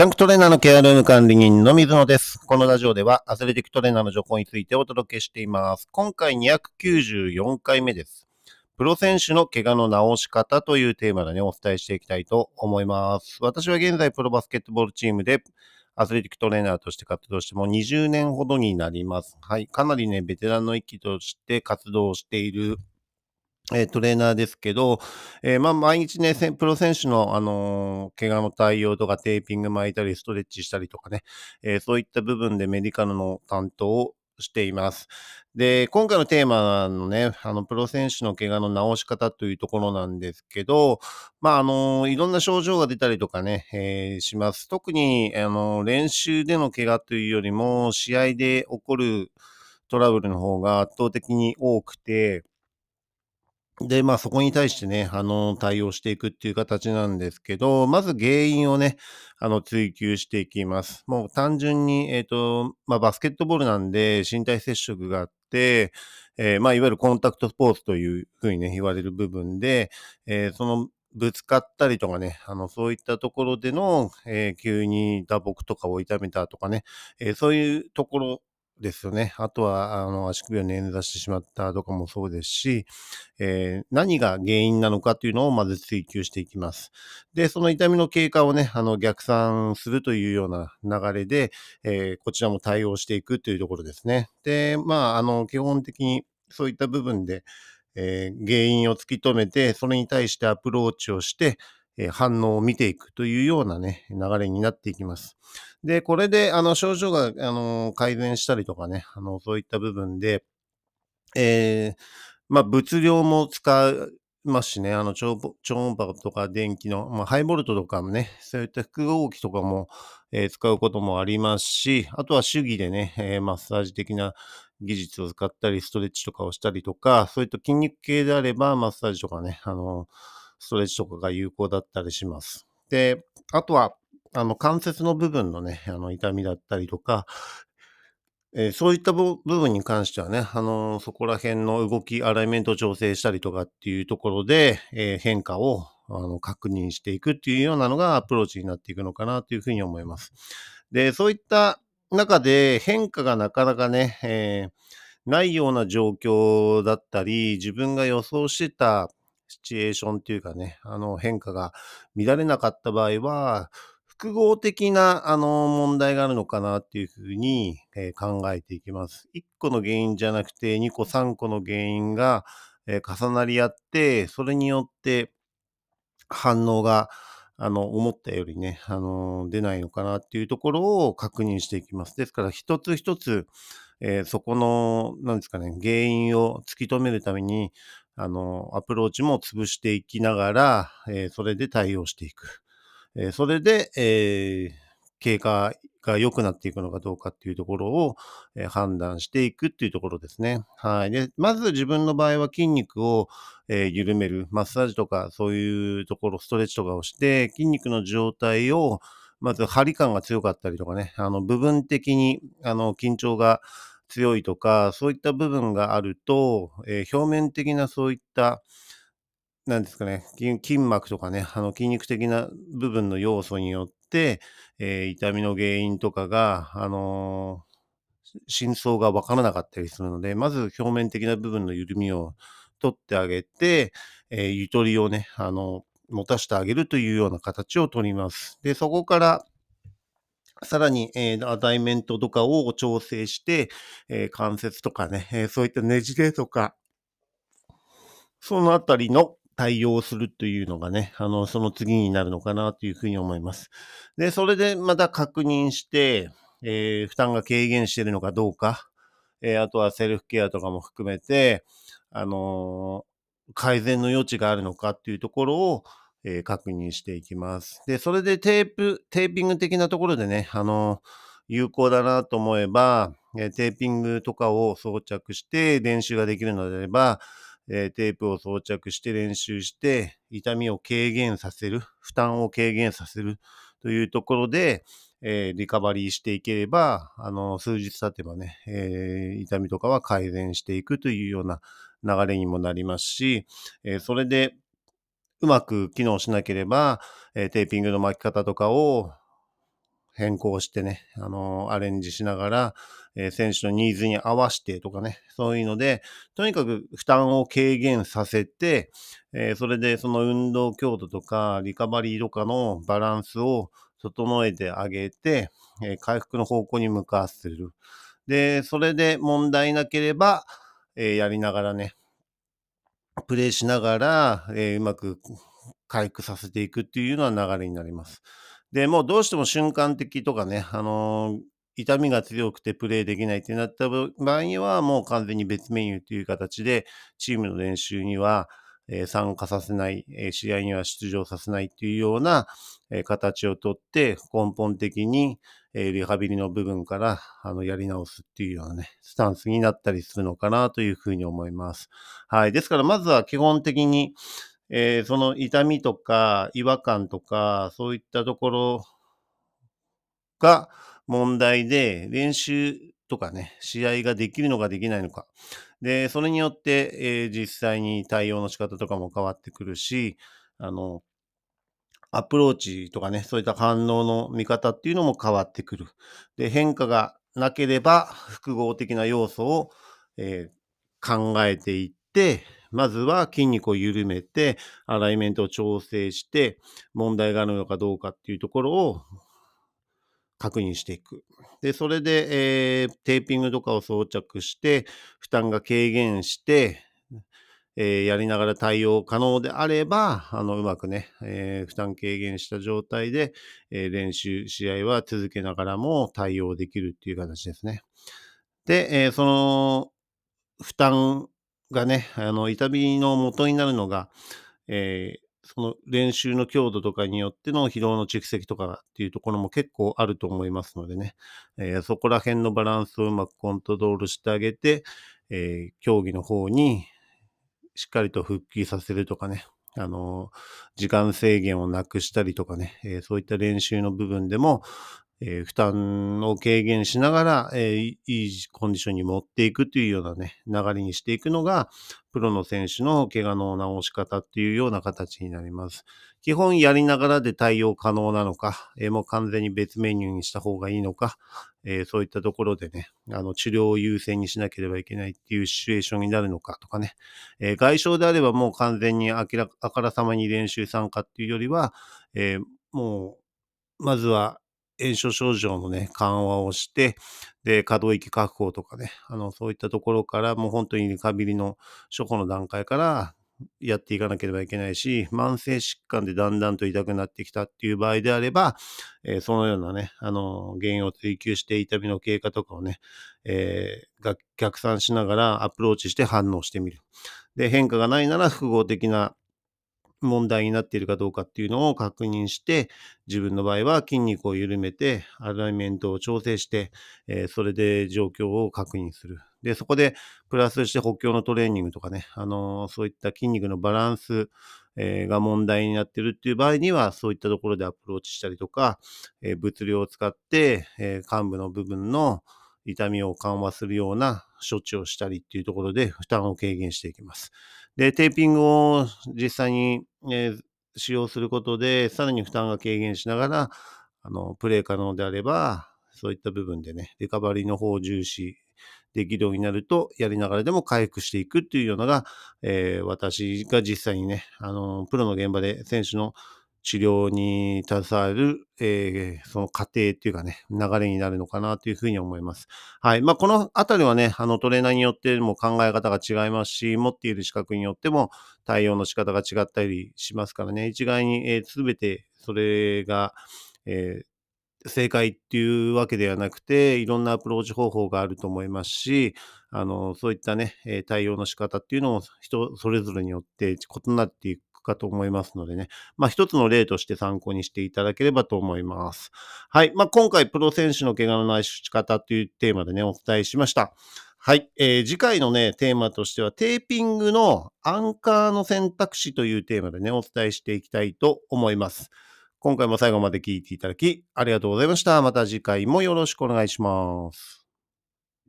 ジャンクトレーナーのケアルーム管理人の水野です。このラジオではアスレティックトレーナーの情報についてお届けしています。今回294回目です。プロ選手の怪我の治し方というテーマでね、お伝えしていきたいと思います。私は現在プロバスケットボールチームでアスレティックトレーナーとして活動しても20年ほどになります。はい。かなりね、ベテランの域として活動しているえトレーナーですけど、えーまあ、毎日ね、プロ選手の、あのー怪我の対応とか、テーピング巻いたり、ストレッチしたりとかね、えーそういった部分でメディカルの担当をしています。で、今回のテーマのね、あの、プロ選手の怪我の治し方というところなんですけど、まあ、あのいろんな症状が出たりとかね、えーします。特に、あの練習での怪我というよりも、試合で起こるトラブルの方が圧倒的に多くて、で、まあそこに対してね、あの、対応していくっていう形なんですけど、まず原因をね、あの、追求していきます。もう単純に、えっ、と、まあバスケットボールなんで身体接触があって、えーまあいわゆるコンタクトスポーツというふうにね、言われる部分で、えーその、ぶつかったりとかね、あの、そういったところでの、えー急に打撲とかを痛めたとかね、えーそういうところですよね。あとは、あの、足首を捻挫してしまったとかもそうですし、えー何が原因なのかというのをまず追求していきます。で、その痛みの経過をね、あの、逆算するというような流れで、えーこちらも対応していくというところですね。で、まあ、あの、基本的にそういった部分で、えー原因を突き止めて、それに対してアプローチをして、反応を見ていくというようなね、流れになっていきます。で、これで、あの、症状が、あの、改善したりとかね、あの、そういった部分で、えーまあ、物量も使いますしね、あの超、音波とか電気の、まあ、ハイボルトとかもね、そういった複合機とかも、えー使うこともありますし、あとは手技でね、えーマッサージ的な技術を使ったり、ストレッチとかをしたりとか、そういった筋肉系であれば、マッサージとかね、あの、ストレッチとかが有効だったりします。で、あとは、あの、関節の部分のね、あの、痛みだったりとか、えーそういった部分に関してはね、あのそこら辺の動き、アライメント調整したりとかっていうところで、えー変化をあの確認していくっていうようなのがアプローチになっていくのかなというふうに思います。で、そういった中で変化がなかなかね、えないような状況だったり、自分が予想してたシチュエーションっていうかね、あの変化が見られなかった場合は、複合的なあの問題があるのかなっていうふうに、え考えていきます。1個の原因じゃなくて2個3個の原因が、え重なり合って、それによって反応があの思ったよりね、あの出ないのかなっていうところを確認していきます。ですから一つ一つ、えーそこの、なんですかね、原因を突き止めるために、あの、アプローチも潰していきながら、えーそれで対応していく。えーそれで、えー経過が良くなっていくのかどうかっていうところを、えー判断していくっていうところですね。はい。で、まず自分の場合は筋肉を、えー緩める、マッサージとかそういうところ、ストレッチとかをして、筋肉の状態を、まず張り感が強かったりとかね、あの部分的にあの緊張が強いとか、そういった部分があると、えー表面的なそういったなんですかね、筋筋膜とかね、あの筋肉的な部分の要素によって、えー痛みの原因とかが、あのー真相がわからなかったりするので、まず表面的な部分の緩みを取ってあげて、えーゆとりをね、あの、持たせてあげるというような形を取ります。で、そこから、さらに、えーアタイメントとかを調整して、えー関節とかね、えーそういったねじれとか、そのあたりの対応をするというのがね、あの、その次になるのかなというふうに思います。で、それでまた確認して、えー負担が軽減しているのかどうか、えーあとはセルフケアとかも含めて、あのー改善の余地があるのかっていうところを、えー確認していきます。で、それでテープ、テーピング的なところでね、あの有効だなと思えば、えーテーピングとかを装着して練習ができるのであれば、えーテープを装着して練習して、痛みを軽減させる、負担を軽減させるというところで、えーリカバリーしていければ、あの、数日経てばね、えー痛みとかは改善していくというような流れにもなりますし、えーそれでうまく機能しなければ、えーテーピングの巻き方とかを変更してね、あの、アレンジしながら、えー、選手のニーズに合わせてとかね、そういうので、とにかく負担を軽減させて、えー、それでその運動強度とかリカバリーとかのバランスを整えてあげて、え、回復の方向に向かわせる。で、それで問題なければ、えやりながらね、プレイしながら、えうまく回復させていくっていうような流れになります。で、もうどうしても瞬間的とかね、あのー、痛みが強くてプレイできないってなった場合には、もう完全に別メニューという形で、チームの練習には、え、参加させない、え、試合には出場させないっていうような、え形をとって、根本的に、えリハビリの部分から、あの、やり直すっていうようなね、スタンスになったりするのかなというふうに思います。はい。ですから、まずは基本的に、えー、その痛みとか違和感とか、そういったところが問題で、練習とかね、試合ができるのかできないのか。で、それによって、えー、実際に対応の仕方とかも変わってくるし、あの、アプローチとかね、そういった反応の見方っていうのも変わってくる。で、変化がなければ、複合的な要素を、えー、考えていって、まずは筋肉を緩めて、アライメントを調整して、問題があるのかどうかっていうところを確認していく。で、それで、えー、テーピングとかを装着して、負担が軽減して、えー、やりながら対応可能であれば、あの、うまくね、えー、負担軽減した状態で、えー、練習、試合は続けながらも対応できるっていう形ですね。で、えその、負担がね、あの、痛みの元になるのが、えー、その練習の強度とかによっての疲労の蓄積とかっていうところも結構あると思いますのでね、えー、そこら辺のバランスをうまくコントロールしてあげて、えー、競技の方にしっかりと復帰させるとかね、あの、時間制限をなくしたりとかね、えー、そういった練習の部分でも、えー、負担を軽減しながら、えー、いいコンディションに持っていくというようなね、流れにしていくのが、プロの選手の怪我の治し方っていうような形になります。基本やりながらで対応可能なのか、えー、もう完全に別メニューにした方がいいのか、えー、そういったところでね、あの、治療を優先にしなければいけないっていうシチュエーションになるのかとかね、えー、外傷であればもう完全にあらあからさまに練習参加っていうよりは、えー、もう、まずは炎症症状のね、緩和をして、で、可動域確保とかね、あの、そういったところから、もう本当にリカビリの初歩の段階からやっていかなければいけないし、慢性疾患でだんだんと痛くなってきたっていう場合であれば、えー、そのようなね、あの、原因を追求して痛みの経過とかをね、えー、逆算しながらアプローチして反応してみる。で、変化がないなら複合的な問題になっているかどうかっていうのを確認して、自分の場合は筋肉を緩めて、アライメントを調整して、えー、それで状況を確認する。で、そこでプラスして補強のトレーニングとかね、あのー、そういった筋肉のバランス、えー、が問題になってるっていう場合には、そういったところでアプローチしたりとか、え物量を使って、え幹部の部分の痛みを緩和するような処置をしたりっていうところで負担を軽減していきます。で、テーピングを実際に、え、使用することで、さらに負担が軽減しながら、あの、プレイ可能であれば、そういった部分でね、リカバリーの方を重視できるようになると、やりながらでも回復していくっていうようなのが、えー、私が実際にね、あの、プロの現場で選手の治療に携わる、えー、その過程っていうかね、流れになるのかなというふうに思います。はい。まあ、このあたりはね、あのトレーナーによっても考え方が違いますし、持っている資格によっても対応の仕方が違ったりしますからね、一概に、えー、全てそれが、えー、正解っていうわけではなくて、いろんなアプローチ方法があると思いますし、あの、そういったね、対応の仕方っていうのも人それぞれによって異なっていくかと思いますのでね。まあ一つの例として参考にしていただければと思います。はい。まあ今回プロ選手の怪我のないし方というテーマでね、お伝えしました。はい。えー、次回のね、テーマとしては、テーピングのアンカーの選択肢というテーマでね、お伝えしていきたいと思います。今回も最後まで聞いていただき、ありがとうございました。また次回もよろしくお願いします。